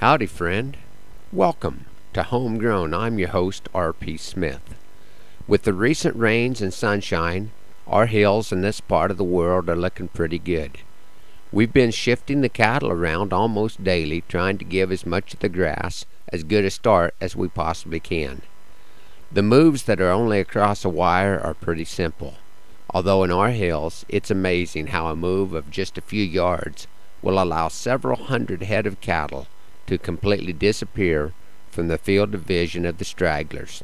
Howdy, friend. Welcome to Homegrown. I'm your host, R.P. Smith. With the recent rains and sunshine, our hills in this part of the world are looking pretty good. We've been shifting the cattle around almost daily, trying to give as much of the grass as good a start as we possibly can. The moves that are only across a wire are pretty simple, although in our hills it's amazing how a move of just a few yards will allow several hundred head of cattle to completely disappear from the field of vision of the stragglers.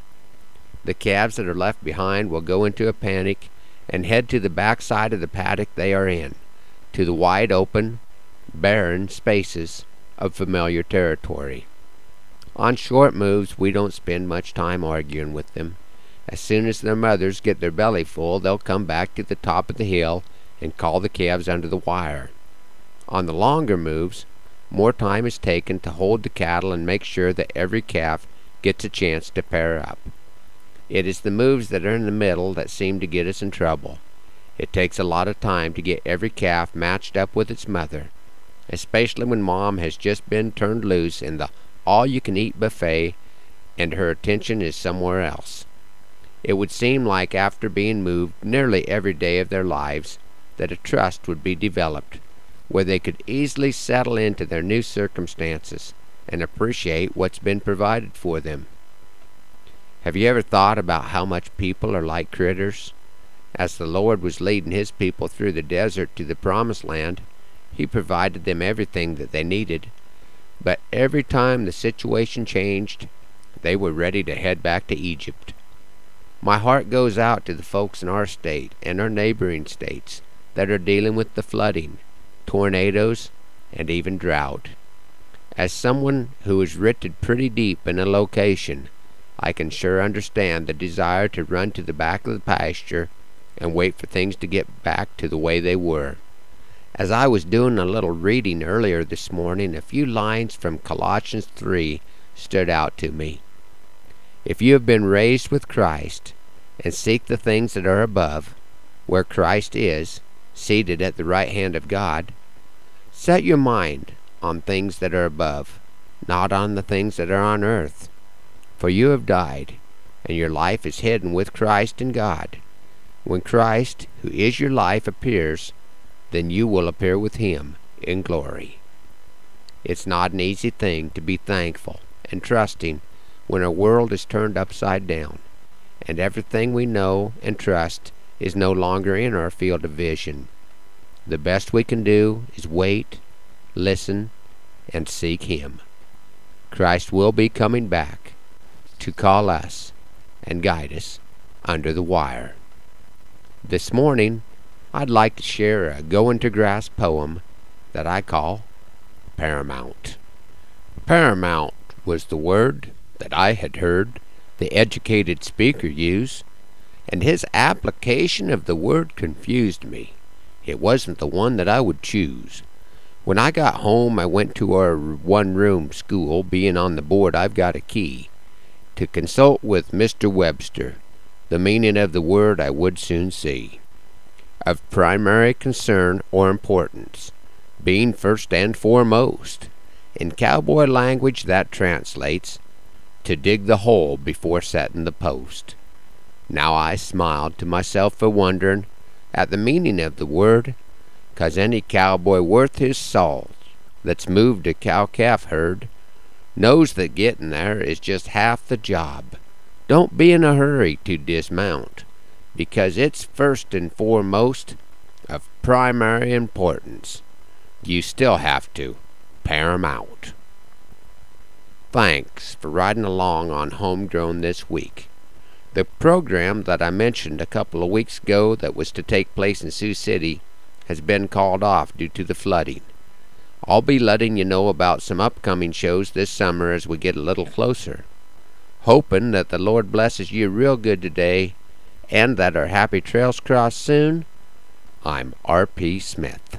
The calves that are left behind will go into a panic and head to the back side of the paddock they are in to the wide open, barren spaces of familiar territory. On short moves, we don't spend much time arguing with them. As soon as their mothers get their belly full, they'll come back to the top of the hill and call the calves under the wire. On the longer moves, more time is taken to hold the cattle and make sure that every calf gets a chance to pair up. It is the moves that are in the middle that seem to get us in trouble. It takes a lot of time to get every calf matched up with its mother, especially when mom has just been turned loose in the all you can eat buffet and her attention is somewhere else. It would seem like after being moved nearly every day of their lives that a trust would be developed where they could easily settle into their new circumstances and appreciate what's been provided for them. Have you ever thought about how much people are like critters? As the Lord was leading his people through the desert to the promised land, he provided them everything that they needed. But every time the situation changed, they were ready to head back to Egypt. My heart goes out to the folks in our state and our neighboring states that are dealing with the flooding, tornadoes, and even drought. As someone who is rooted pretty deep in a location, I can sure understand the desire to run to the back of the pasture and wait for things to get back to the way they were. As I was doing a little reading earlier this morning, a few lines from Colossians 3 stood out to me. If you have been raised with Christ, and seek the things that are above, where Christ is, seated at the right hand of God, set your mind on things that are above, not on the things that are on earth. For you have died, and your life is hidden with Christ in God. When Christ, who is your life, appears, then you will appear with him in glory. It's not an easy thing to be thankful and trusting when our world is turned upside down, and everything we know and trust is no longer in our field of vision. The best we can do is wait, listen, and seek Him. Christ will be coming back to call us and guide us under the wire. This morning, I'd like to share a Going to Grass poem that I call Paramount. Paramount was the word that I had heard the educated speaker use, and his application of the word confused me. It wasn't the one that I would choose. When I got home, I went to our one room school, being on the board I've got a key, to consult with Mr. Webster, the meaning of the word I would soon see. Of primary concern or importance, being first and foremost. In cowboy language, that translates to dig the hole before setting the post. Now I smiled to myself for wondering at the meaning of the word, 'cause any cowboy worth his salt that's moved a cow calf herd knows that getting there is just half the job. Don't be in a hurry to dismount, because it's first and foremost of primary importance. You still have to paramount. Thanks for riding along on Homegrown this week. The program that I mentioned a couple of weeks ago that was to take place in Sioux City has been called off due to the flooding. I'll be letting you know about some upcoming shows this summer as we get a little closer hoping that the Lord blesses you real good today and that our happy trails cross soon. I'm R.P. Smith.